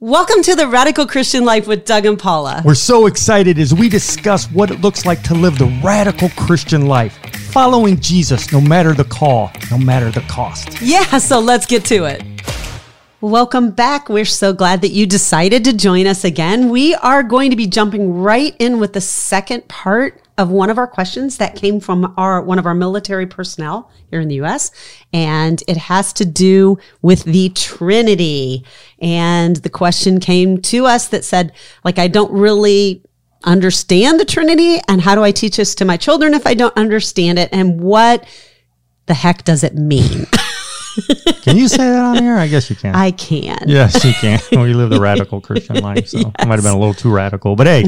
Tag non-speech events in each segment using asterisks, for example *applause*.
Welcome to the Radical Christian Life with Doug and Paula. We're so excited as we discuss what it looks like to live the radical Christian life, following Jesus no matter the call, no matter the cost. Yeah, so let's get to it. Welcome back. We're so glad that you decided to join us again. We are going to be jumping right in with the second part of one of our questions that came from our one of our military personnel here in the US and it has to do with the Trinity. And the question came to us that said like I don't really understand the Trinity and how do I teach this to my children if I don't understand it and what the heck does it mean? *laughs* can you say that on here? I guess you can. I can. Yes, you can. *laughs* we live the radical Christian *laughs* life, so yes. I might have been a little too radical. But hey,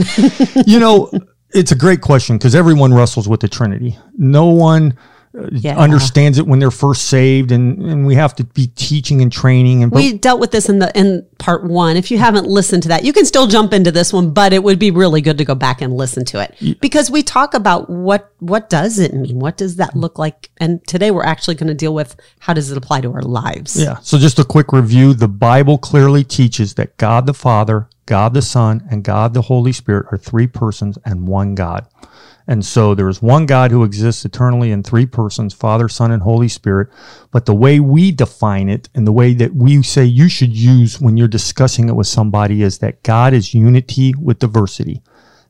you know, it's a great question because everyone wrestles with the Trinity. No one uh, yeah. understands it when they're first saved and, and we have to be teaching and training and we dealt with this in the in part one. If you haven't listened to that you can still jump into this one but it would be really good to go back and listen to it. Because we talk about what what does it mean? What does that look like? And today we're actually going to deal with how does it apply to our lives. Yeah. So just a quick review. The bible clearly teaches that god the father god the son and god the holy spirit are three persons and one god and so there is one God who exists eternally in three persons, Father, Son, and Holy Spirit. But the way we define it and the way that we say you should use when you're discussing it with somebody is that God is unity with diversity.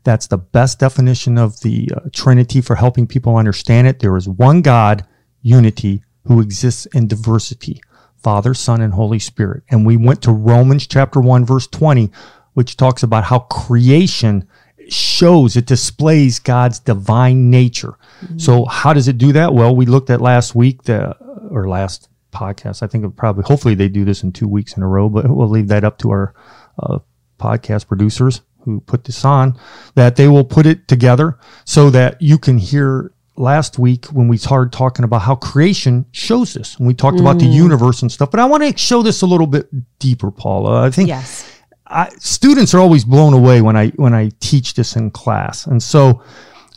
That's the best definition of the uh, Trinity for helping people understand it. There is one God, unity, who exists in diversity. Father, Son, and Holy Spirit. And we went to Romans chapter 1, verse 20, which talks about how creation shows, it displays God's divine nature. Mm-hmm. So how does it do that? Well, we looked at last week, the, or last podcast. I think it probably, hopefully they do this in two weeks in a row, but we'll leave that up to our uh, podcast producers who put this on, that they will put it together so that you can hear last week when we started talking about how creation shows this. And we talked mm. about the mm. universe and stuff, but I want to show this a little bit deeper, Paula. I think yes. I, students are always blown away when I when I teach this in class, and so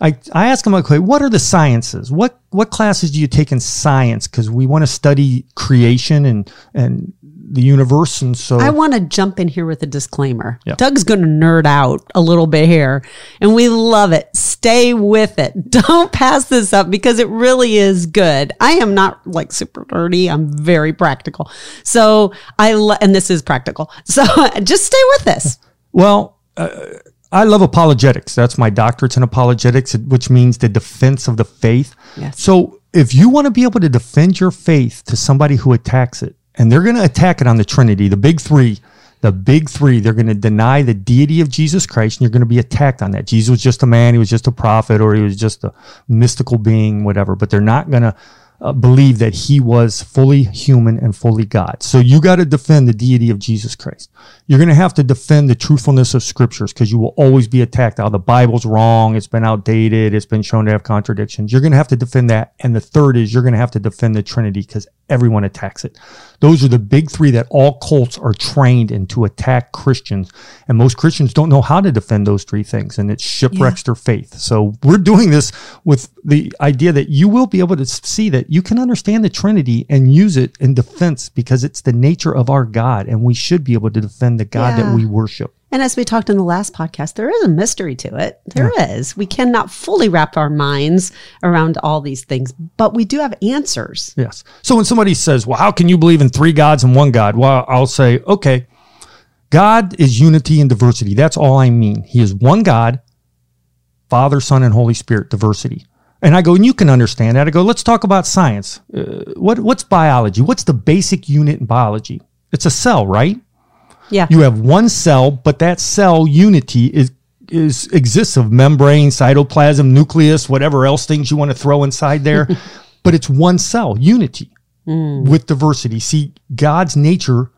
I I ask them okay, what are the sciences? What what classes do you take in science? Because we want to study creation and and the universe. And so I want to jump in here with a disclaimer. Yeah. Doug's going to nerd out a little bit here and we love it. Stay with it. *laughs* Don't pass this up because it really is good. I am not like super nerdy. I'm very practical. So I, lo- and this is practical. *laughs* So just stay with this. Well, uh, I love apologetics. That's my doctorate in apologetics, which means the defense of the faith. Yes. So if you want to be able to defend your faith to somebody who attacks it, and they're going to attack it on the Trinity, the big three. The big three, they're going to deny the deity of Jesus Christ, and you're going to be attacked on that. Jesus was just a man, he was just a prophet, or he was just a mystical being, whatever. But they're not going to uh, believe that he was fully human and fully God. So you got to defend the deity of Jesus Christ. You're going to have to defend the truthfulness of scriptures because you will always be attacked. Oh, the Bible's wrong. It's been outdated. It's been shown to have contradictions. You're going to have to defend that. And the third is you're going to have to defend the Trinity because everyone attacks it. Those are the big three that all cults are trained in to attack Christians. And most Christians don't know how to defend those three things, and it shipwrecks yeah. their faith. So we're doing this with the idea that you will be able to see that you can understand the Trinity and use it in defense because it's the nature of our God, and we should be able to defend the God yeah. that we worship. And as we talked in the last podcast, there is a mystery to it. There yeah. is. We cannot fully wrap our minds around all these things, but we do have answers. Yes. So when somebody says, well, how can you believe in three gods and one God? Well, I'll say, okay, God is unity and diversity. That's all I mean. He is one God, Father, Son, and Holy Spirit, diversity. And I go, and you can understand that. I go, let's talk about science. Uh, what, what's biology? What's the basic unit in biology? It's a cell, right? Yeah. You have one cell, but that cell unity is is exists of membrane, cytoplasm, nucleus, whatever else things you want to throw inside there. *laughs* but it's one cell, unity mm. with diversity. See, God's nature,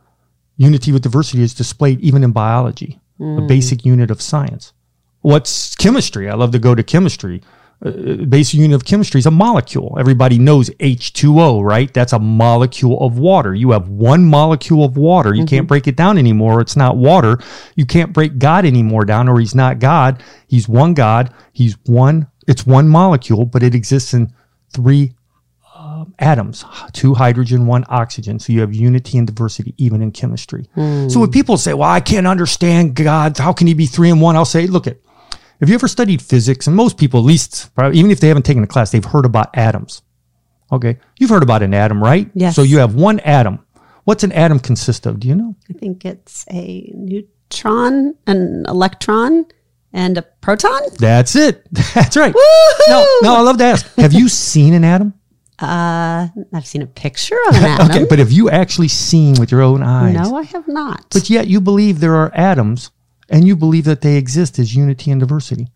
unity with diversity, is displayed even in biology, mm. a basic unit of science. What's chemistry? I love to go to chemistry uh, basic unit of chemistry is a molecule. Everybody knows H2O, right? That's a molecule of water. You have one molecule of water. You mm-hmm. can't break it down anymore. It's not water. You can't break God anymore down, or He's not God. He's one God. He's one. It's one molecule, but it exists in three uh, atoms, two hydrogen, one oxygen. So you have unity and diversity even in chemistry. So when people say, well, I can't understand God, how can he be three and one? I'll say, look at, have you ever studied physics? And most people, at least, probably, even if they haven't taken a class, they've heard about atoms. Okay. You've heard about an atom, right? Yes. So you have one atom. What's an atom consist of? Do you know? I think it's a neutron, an electron, and a proton. That's it. *laughs* That's right. Woohoo! Now, now I love to ask, have you seen an atom? Uh, I've seen a picture of an *laughs* atom. Okay, but have you actually seen with your own eyes? no, I have not. But yet you believe there are atoms and you believe that they exist as unity and diversity.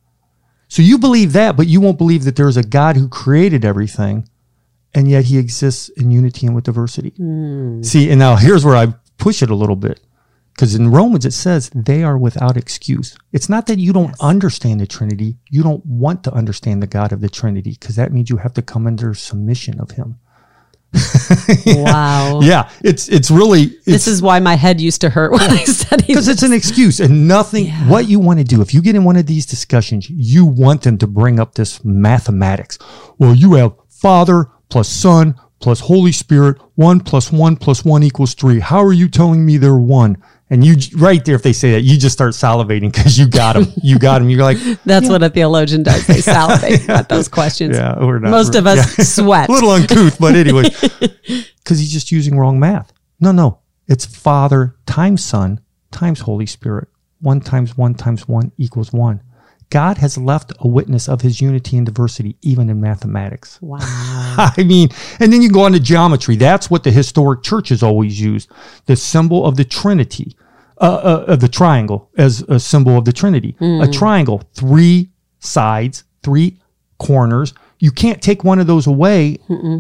So you believe that, but you won't believe that there's a God who created everything and yet he exists in unity and with diversity. Hmm. See, and now here's where I push it a little bit. Because in Romans it says they are without excuse. It's not that you don't understand the Trinity, you don't want to understand the God of the Trinity, because that means you have to come under submission of him. *laughs* wow. Yeah, it's it's really it's, This is why my head used to hurt when I studied. because it's an excuse and nothing what you want to do if you get in one of these discussions you want them to bring up this mathematics well you have father plus son plus holy spirit one plus one plus one equals three how are you telling me they're one and you right there if they say that you just start salivating because you got them you got them you're like *laughs* That's what a theologian does. They *laughs* salivate at those questions. yeah we're not Most of us yeah. *laughs* sweat. a little uncouth but anyway. Because he's just using wrong math. No no. It's father times son times holy spirit. One times one times one equals one god has left a witness of his unity and diversity even in mathematics Wow. *laughs* I mean, and then you go on to geometry. That's what the historic church has always used the symbol of the Trinity, uh, uh, of the triangle as a symbol of the Trinity. A triangle, three sides, three corners. You can't take one of those away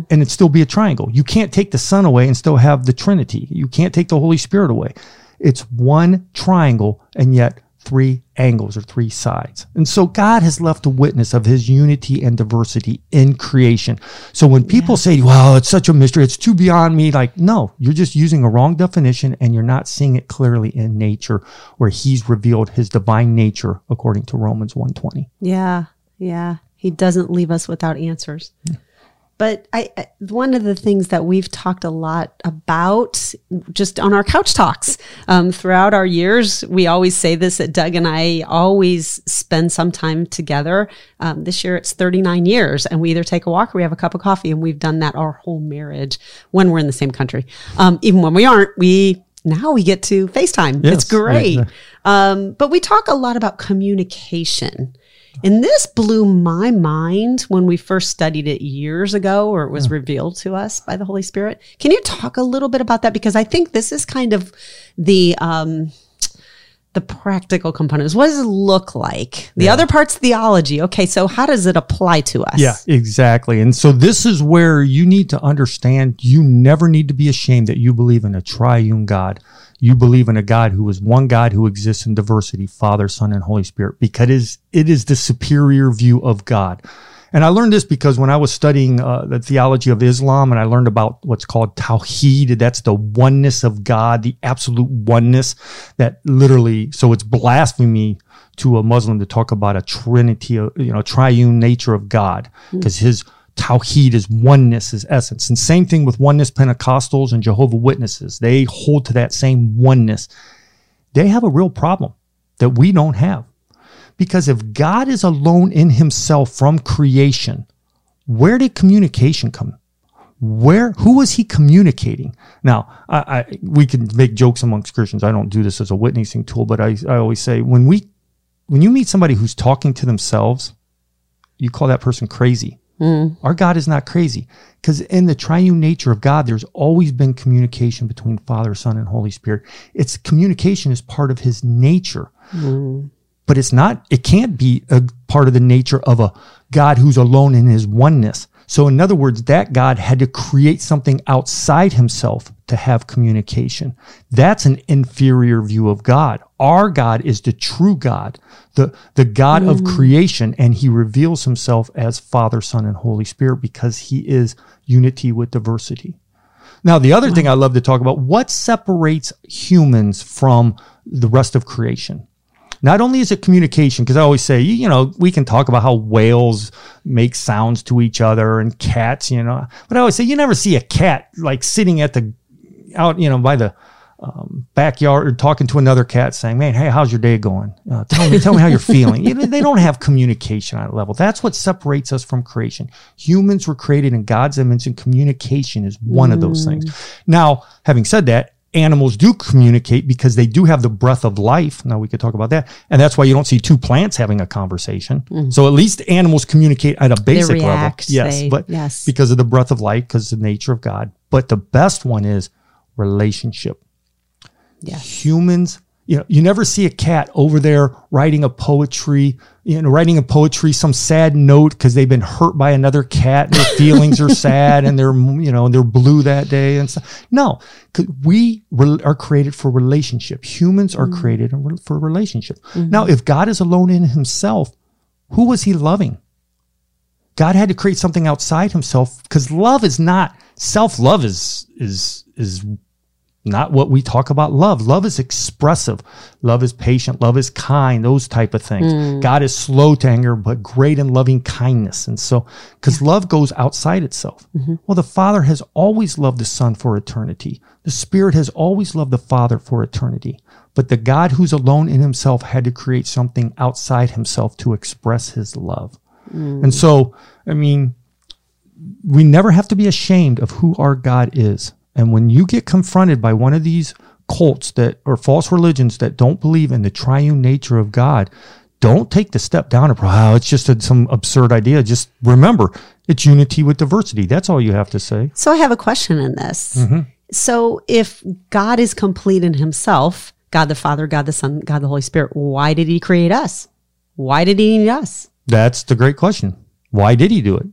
and it still be a triangle. You can't take the sun away and still have the Trinity. You can't take the Holy Spirit away. It's one triangle and yet three angles or three sides. And so God has left a witness of his unity and diversity in creation. So when people say, well, it's such a mystery, it's too beyond me, like, no, you're just using a wrong definition and you're not seeing it clearly in nature where he's revealed his divine nature according to Romans 120. Yeah, yeah. He doesn't leave us without answers. But I, I, one of the things that we've talked a lot about just on our couch talks um, throughout our years, we always say this that Doug and I always spend some time together. Um, this year it's 39 years, and we either take a walk or we have a cup of coffee, and we've done that our whole marriage when we're in the same country. Um, even when we aren't, we now we get to FaceTime. Yes, it's great. right. Um, but we talk a lot about communication. And this blew my mind when we first studied it years ago, or it was revealed to us by the Holy Spirit. Can you talk a little bit about that? Because I think this is kind of the um, the practical components. What does it look like? The other part's theology. Okay, so how does it apply to us? Yeah, exactly. And so this is where you need to understand you never need to be ashamed that you believe in a triune God. You believe in a God who is one God who exists in diversity, Father, Son, and Holy Spirit, because it is, the superior view of God. And I learned this because when I was studying uh, the theology of Islam and I learned about what's called Tawheed, that's the oneness of God, the absolute oneness that literally, so it's blasphemy to a Muslim to talk about a trinity, uh, you know, triune nature of God, because his Tawheed is oneness, is essence. And same thing with oneness Pentecostals and Jehovah Witnesses. They hold to that same oneness. They have a real problem that we don't have. Because if God is alone in himself from creation, where did communication come? Where, who was he communicating? Now, I, I, we can make jokes amongst Christians. I don't do this as a witnessing tool, but I, I always say when we, when you meet somebody who's talking to themselves, you call that person crazy. Mm. Our God is not crazy because in the triune nature of God, there's always been communication between Father, Son, and Holy Spirit. It's communication is part of his nature mm. but it's not, it can't be a part of the nature of a God who's alone in his oneness. So, in other words, that God had to create something outside himself to have communication. That's an inferior view of God. Our God is the true God, the, the God of mm. creation, and he reveals himself as Father, Son, and Holy Spirit because he is unity with diversity. Now, the other thing I love to talk about, what separates humans from the rest of creation? Not only is it communication, because I always say, you, you know, we can talk about how whales make sounds to each other and cats, you know, but I always say you never see a cat like sitting at the out, you know, by the um, backyard or talking to another cat saying, "Man, hey, how's your day going? Uh, tell me, tell me how you're feeling." You know, they don't have communication on a level. That's what separates us from creation. Humans were created in God's image, and communication is one of those things. Now, having said that, animals do communicate because they do have the breath of life. Now we could talk about that, and that's why you don't see two plants having a conversation. Mm-hmm. So at least animals communicate at a basic react, level. Yes, they- but yes. because of the breath of life, because of the nature of God. But the best one is relationship Yeah. humans you know you never see a cat over there writing a poetry you know writing a poetry some sad note because they've been hurt by another cat and their *laughs* feelings are sad and they're you know they're blue that day and stuff. No 'cause we re- are created for relationship. Humans are mm-hmm. created in re- for relationship. Mm-hmm. Now if god is alone in himself who was he loving? God had to create something outside himself because love is not self-love is is is not what we talk about love. Love is expressive. Love is patient. Love is kind, those type of things. Mm. God is slow to anger, but great in loving kindness. And so, because love goes outside itself. Mm-hmm. Well, the Father has always loved the Son for eternity. The Spirit has always loved the Father for eternity. But the God who's alone in himself had to create something outside himself to express his love. Mm. And so, I mean, we never have to be ashamed of who our God is. And when you get confronted by one of these cults that or false religions that don't believe in the triune nature of God, don't take the step down and oh, it's just a, some absurd idea. Just remember, it's unity with diversity. That's all you have to say. So I have a question in this. Mm-hmm. So if God is complete in himself, God the Father, God the Son, God the Holy Spirit, why did he create us? Why did he need us? That's the great question. Why did he do it?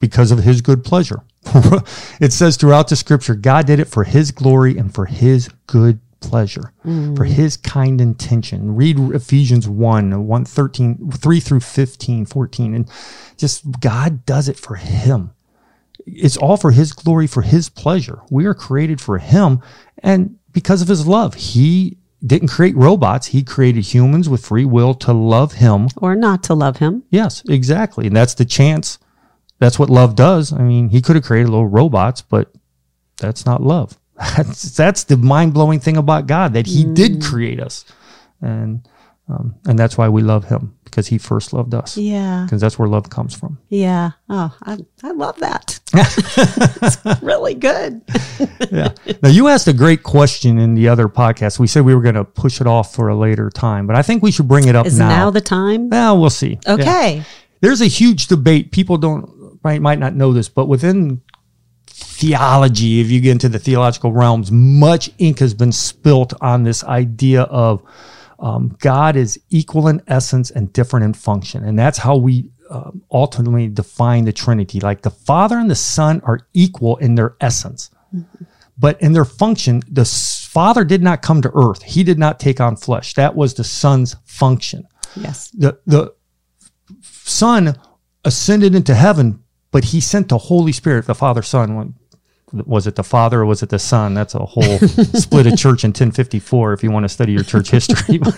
Because of his good pleasure. *laughs* it says throughout the scripture, God did it for his glory and for his good pleasure, for mm. his kind intention. Read Ephesians 1, 1 13, 3 through 15, 14. And just God does it for him. It's all for his glory, for his pleasure. We are created for him. And because of his love, he didn't create robots. He created humans with free will to love him Or not to love him? Yes, exactly. And that's the chance. That's what love does. I mean, he could have created little robots, but that's not love. *laughs* That's, that's the mind blowing thing about God that he did create us. And, um, and that's why we love him because he first loved us Yeah. because that's where love comes from. Yeah. Oh, I, I love that. *laughs* it's really good. *laughs* yeah. Now you asked a great question in the other podcast. We said we were going to push it off for a later time, but I think we should bring it up Is now. now, the time? well, we'll see. Yeah. Okay. there's a huge debate. People don't might, might not know this, but within theology, if you get into the theological realms, much ink has been spilt on this idea of um, God is equal in essence and different in function, and that's how we um, ultimately define the Trinity. Like the Father and the Son are equal in their essence, but in their function, the Father did not come to earth. He did not take on flesh. That was the Son's function Yes. the the son ascended into heaven but he sent the holy spirit the father son. When- was it the father or was it the son? That's a whole *laughs* split of church in 1054 if you want to study your church history. *laughs*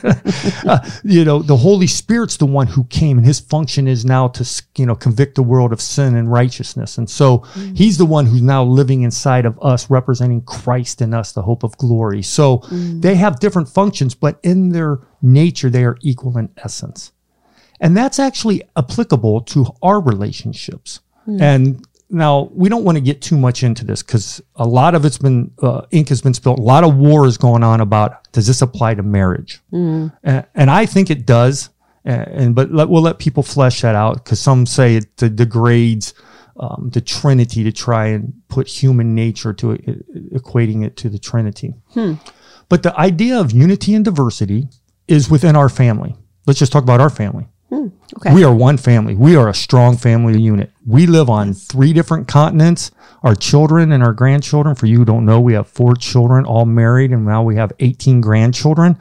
Uh, you know the holy spirit's the one who came and his function is now to you know convict the world of sin and righteousness. And so he's the one who's now living inside of us representing christ in us the hope of glory. So they have different functions but in their nature they are equal in essence. And that's actually applicable to our relationships. And now we don't want to get too much into this because a lot of it's been, uh, ink has been spilled. A lot of war is going on about does this apply to marriage? And, and I think it does. And, and but let, we'll let people flesh that out because some say it de- degrades um, the Trinity to try and put human nature to it, equating it to the Trinity. But the idea of unity and diversity is within our family. Let's just talk about our family. Okay. We are one family. We are a strong family unit. We live on three different continents. Our children and our grandchildren, for you who don't know, we have four children, all married, and now we have 18 grandchildren.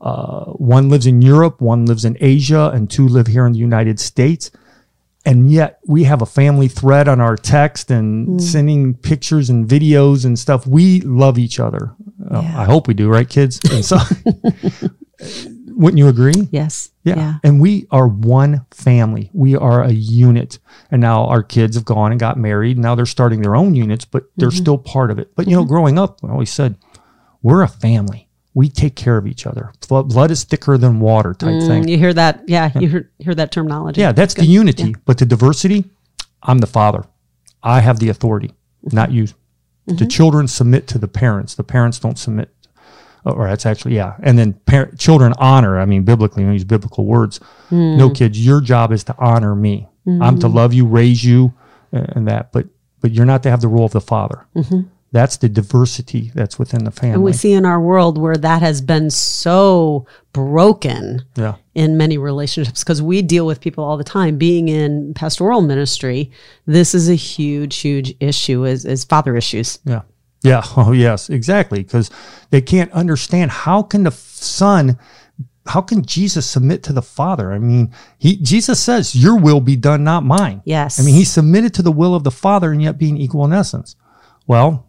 Uh, one lives in Europe, one lives in Asia, and two live here in the United States. And yet we have a family thread on our text and sending pictures and videos and stuff. We love each other. Uh, I hope we do, right, kids? *laughs* And so *laughs* Wouldn't you agree? Yes. Yeah. And we are one family. We are a unit. And now our kids have gone and got married. Now they're starting their own units, but they're Mm-hmm. still part of it. But, you know, growing up, I always said, we're a family. We take care of each other. Blood, is thicker than water type thing. Mm, You hear that? Yeah. You hear, hear that terminology. Yeah, that's the unity. But the diversity, I'm the father. I have the authority, Mm-hmm. not you. The children submit to the parents. The parents don't submit. Or that's actually yeah, and then par- children honor. I mean, biblically, we use biblical words. Hmm. No, kids, your job is to honor me. I'm to love you, raise you, and that. But but you're not to have the role of the father. That's the diversity that's within the family. Mm-hmm. And we see in our world where that has been so broken yeah, in many relationships because we deal with people all the time. Being in pastoral ministry, this is a huge, huge issue is, is father issues. Yeah. Yeah. *laughs* Oh, yes, exactly. Because they can't understand how can the son, how can Jesus submit to the Father? I mean, he Jesus says, "Your will be done, not mine." Yes. I mean, he submitted to the will of the Father, and yet being equal in essence. Well,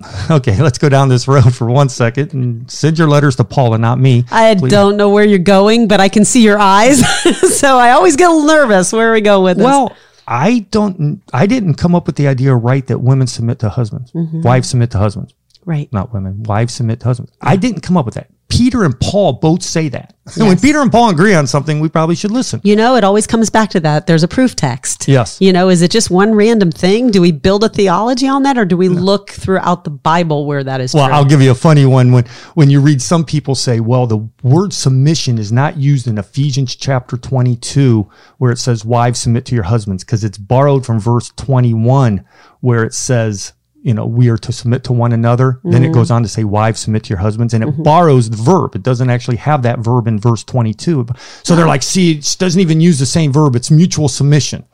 *laughs* okay, let's go down this road for one second and send your letters to Paul and not me. I please. don't know where you're going, but I can see your eyes. *laughs* so I always get nervous. Where we go with this? Well, I don't. I didn't come up with the idea right that women submit to husbands, Mm-hmm. wives submit to husbands. right. not women. Wives submit to husbands. I didn't come up with that. Peter and Paul both say that. And *laughs* when Peter and Paul agree on something, we probably should listen. You know, it always comes back to that. There's a proof text. Yes. You know, is it just one random thing? Do we build a theology on that or do we look throughout the Bible where that is Well, true? I'll give you a funny one when when you read some people say, well, the word submission is not used in Ephesians chapter 22 where it says wives submit to your husbands because it's borrowed from verse 21 where it says you know, we are to submit to one another. Then it mm-hmm. goes on to say, wives submit to your husbands, and it mm-hmm. borrows the verb. It doesn't actually have that verb in verse 22. So they're like, see, it doesn't even use the same verb. It's mutual submission.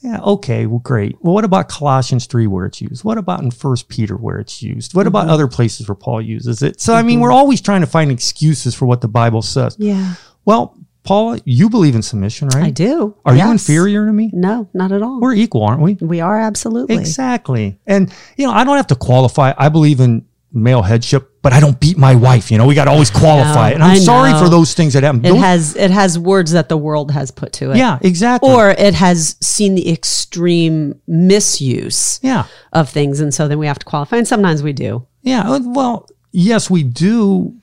Yeah, okay, well, great. Well, what about Colossians 3 where it's used? What about in First Peter where it's used? What about mm-hmm. other places where Paul uses it? So, I mean, we're always trying to find excuses for what the Bible says. yeah, Well, Paul, you believe in submission, right? I do. Are you inferior to me? No, not at all. We're equal, aren't we? we are absolutely. Exactly. And, you know, I don't have to qualify. I believe in male headship, but I don't beat my wife. You know, we got to always qualify. know, and I'm sorry for those things that happen. It Those- has it has words that the world has put to it. yeah, exactly. Or it has seen the extreme misuse yeah. of things. And so then we have to qualify. And sometimes we do. Yeah. Well, yes, we do.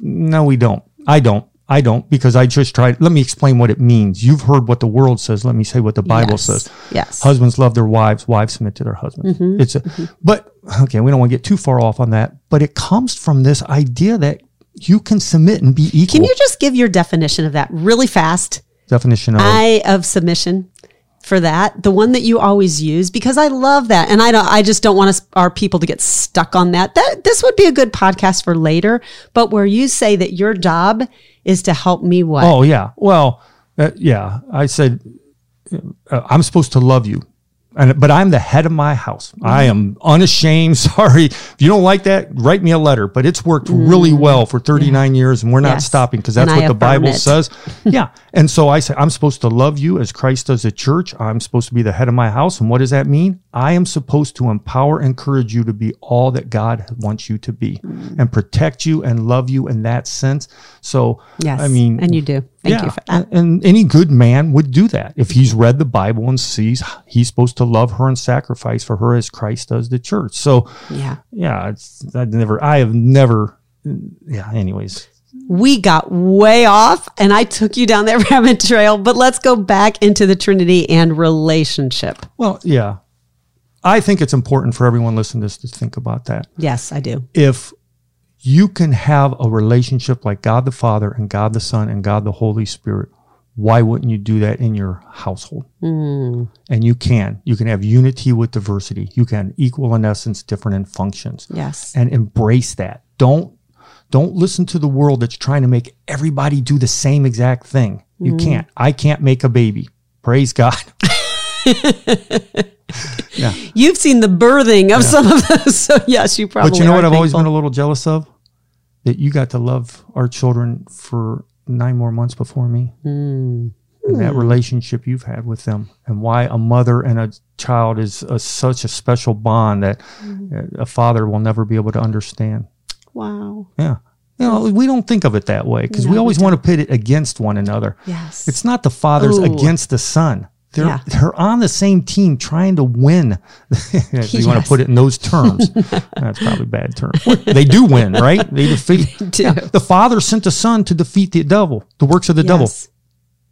No, we don't. I don't. I don't because I just tried. Let me explain what it means. You've heard what the world says. Let me say what the Bible Yes. says. Yes. Husbands love their wives. Wives submit to their husbands. Mm-hmm. It's a, mm-hmm. but okay, we don't want to get too far off on that. But it comes from this idea that you can submit and be equal. Can you just give your definition of that really fast? Definition of I of submission for that, the one that you always use, because I love that, and I don't. I just don't want us, our people to get stuck on that. That this would be a good podcast for later. But where you say that your job is to help me what? Oh yeah. Well, uh, yeah. I said uh, I'm supposed to love you, and but I'm the head of my house. I mm-hmm. am unashamed. *laughs* Sorry if you don't like that. Write me a letter. But it's worked really mm. well for 39 years, and we're not Yes. stopping because And that's I what the Bible it. says. *laughs* yeah. And so I say I'm supposed to love you as Christ does the church. I'm supposed to be the head of my house, and what does that mean? I am supposed to empower, encourage you to be all that God wants you to be, mm. and protect you and love you in that sense. So yes. I mean, and you do. Thank you for that. and- And any good man would do that if he's read the Bible and sees he's supposed to love her and sacrifice for her as Christ does the church. So, Yeah. yeah, it's I never, I have never, yeah. Anyways, we got way off and I took you down that *laughs* rabbit trail, but let's go back into the Trinity and relationship. well, yeah, I think it's important for everyone listening to this to think about that. Yes, I do. If you can have a relationship like God the Father and God the Son and God the Holy Spirit, why wouldn't you do that in your household? Hmm. And you can. You can have unity with diversity. You can equal in essence, different in functions. Yes. And embrace that. Don't don't listen to the world that's trying to make everybody do the same exact thing. You hmm. can't. I can't make a baby. Praise God. *laughs* yeah. You've seen the birthing of some of those. *laughs* So yes, you probably But you know what I've always been a little jealous of? That you got to love our children for nine more months before me. Hmm. And that relationship you've had with them, and why a mother and a child is a, such a special bond that Hmm. uh, a father will never be able to understand. Wow. Yeah. You know, we don't think of it that way because we No, we always want to pit it against one another. Yes. It's not the fathers Ooh. against the son. They're Yeah. they're on the same team trying to win. *laughs* if you want to put it in those terms. That's probably a bad term. They do win, right? They defeat. *laughs* do. Yeah. The father sent the son to defeat the devil, the works of the devil. Yes.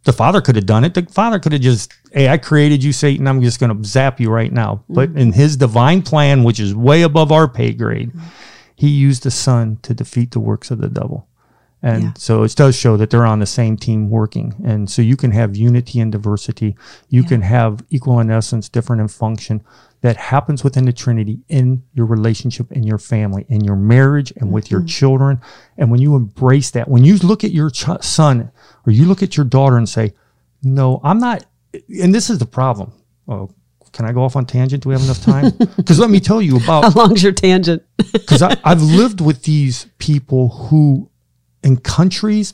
The father could have done it. The father could have just, hey, I created you, Satan. I'm just going to zap you right now. But Mm-hmm. in his divine plan, which is way above our pay grade, he used the son to defeat the works of the devil. And Yeah. so it does show that they're on the same team working. And so you can have unity and diversity. You can have equal in essence, different in function that happens within the Trinity in your relationship, in your family, in your marriage, and with your mm-hmm. children. And when you embrace that, when you look at your ch- son or you look at your daughter and say, no, I'm not, and this is the problem. Oh, can I go off on tangent? Do we have enough time? *laughs* Because let me tell you about How long's your tangent? *laughs* because I've lived with these people who, in countries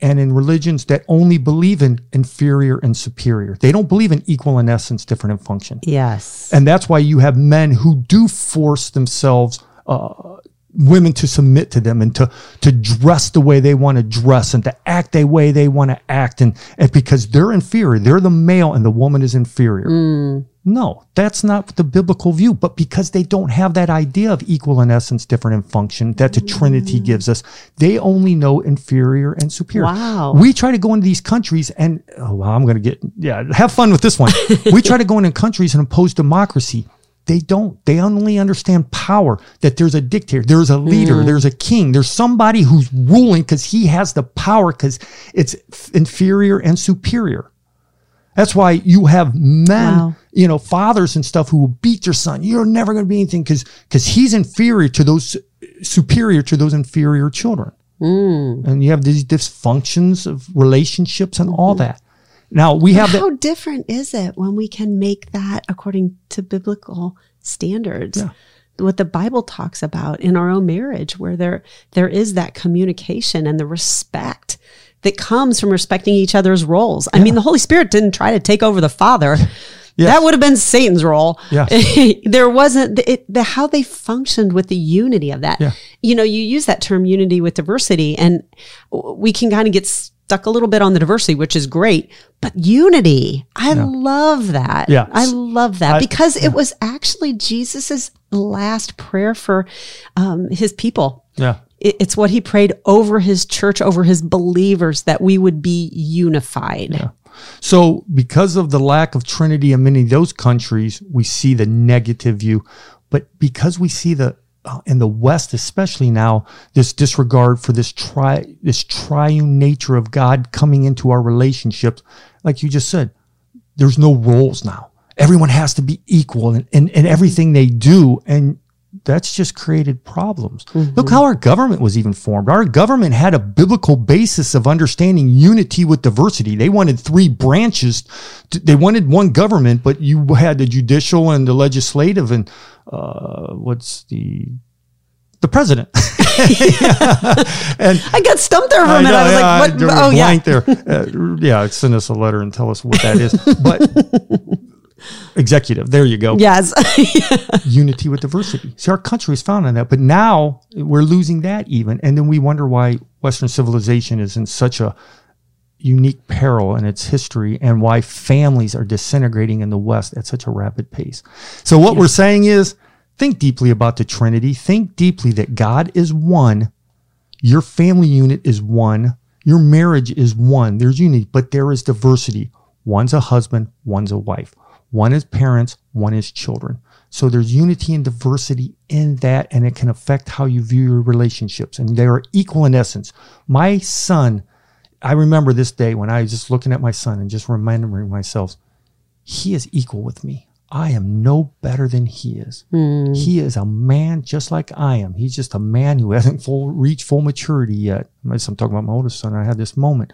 and in religions that only believe in inferior and superior, they don't believe in equal in essence, different in function. yes. And that's why you have men who do force themselves, uh, women to submit to them and to, to dress the way they want to dress and to act the way they want to act. And, and because they're inferior, they're the male and the woman is inferior. No, that's not the biblical view. But because they don't have that idea of equal in essence, different in function that the Trinity mm. gives us, they only know inferior and superior. Wow. We try to go into these countries and, oh, well, I'm going to get, yeah, have fun with this one. we try to go into countries and impose democracy. They don't. They only understand power, that there's a dictator, there's a leader, mm. there's a king, there's somebody who's ruling because he has the power because it's inferior and superior. That's why you have men, Wow. you know, fathers and stuff who will beat their son. You're never going to be anything because because he's inferior to those superior to those inferior children. Mm. And you have these dysfunctions of relationships and all mm-hmm. that. Now we have that. How different is it when we can make that according to biblical standards? Yeah. What the Bible talks about in our own marriage, where there there is that communication and the respect that comes from respecting each other's roles. I mean, the Holy Spirit didn't try to take over the Father. *laughs* That would have been Satan's role. Yes. *laughs* there wasn't the, it, the how they functioned with the unity of that. Yeah. You know, you use that term unity with diversity, and we can kind of get stuck a little bit on the diversity, which is great. But unity, I love that. Yes. I love that I- because it was actually Jesus's last prayer for um, his people. Yeah. It- It's what he prayed over his church, over his believers, that we would be unified. So, because of the lack of Trinity in many of those countries, we see the negative view. But because we see the uh, in the West, especially now, this disregard for this tri this triune nature of God coming into our relationships, like you just said, there's no roles now. Everyone has to be equal in, in, in everything they do. And that's just created problems. Look how our government was even formed. Our government had a biblical basis of understanding unity with diversity. They wanted three branches. To, they wanted one government, but you had the judicial and the legislative and uh, what's the the president. *laughs* and I got stumped there for a minute. I, was like, what? a Oh, yeah. there. Uh, yeah, send us a letter and tell us what that is. But *laughs* executive, there you go. Yes. *laughs* Unity with diversity. See, our country is founded on that, but now we're losing that even, and then we wonder why Western civilization is in such a unique peril in its history and why families are disintegrating in the West at such a rapid pace. So what we're saying is think deeply about the Trinity. Think deeply that God is one. Your family unit is one. Your marriage is one. There's unity, but there is diversity. One's a husband, one's a wife. One is parents, one is children. So there's unity and diversity in that, and it can affect how you view your relationships. And they are equal in essence. My son, I remember this day when I was just looking at my son and just remembering myself, he is equal with me. I am no better than he is. Hmm. He is a man just like I am. He's just a man who hasn't full reached full maturity yet. I'm talking about my oldest son, I had this moment.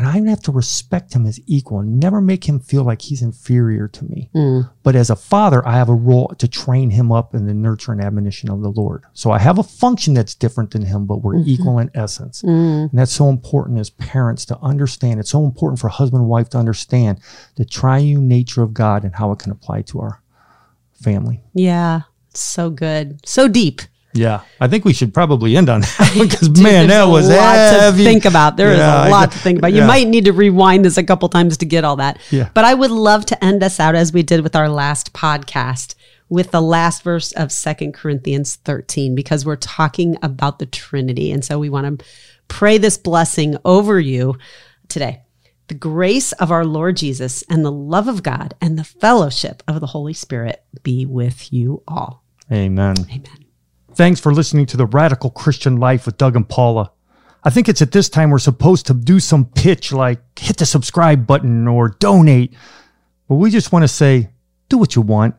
And I have to respect him as equal and never make him feel like he's inferior to me. Hmm. But as a father, I have a role to train him up in the nurture and admonition of the Lord. So I have a function that's different than him, but we're mm-hmm. equal in essence. Hmm. And that's so important as parents to understand. It's so important for husband and wife to understand the triune nature of God and how it can apply to our family. yeah. So good. So deep. Yeah, I think we should probably end on that *laughs* because man, that a was lot heavy. to think about. There is Yeah, I a lot to think about. You Yeah. might need to rewind this a couple times to get all that. Yeah. But I would love to end us out as we did with our last podcast with the last verse of Second Corinthians 13 because we're talking about the Trinity. And so we want to pray this blessing over you today. The grace of our Lord Jesus and the love of God and the fellowship of the Holy Spirit be with you all. Amen. Amen. Thanks for listening to the Radical Christian Life with Doug and Paula. I think it's at this time we're supposed to do some pitch like hit the subscribe button or donate. But we just want to say, do what you want.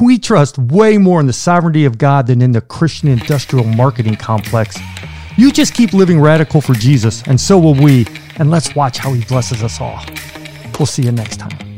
We trust way more in the sovereignty of God than in the Christian industrial marketing complex. You just keep living radical for Jesus, and so will we. And let's watch how he blesses us all. We'll see you next time.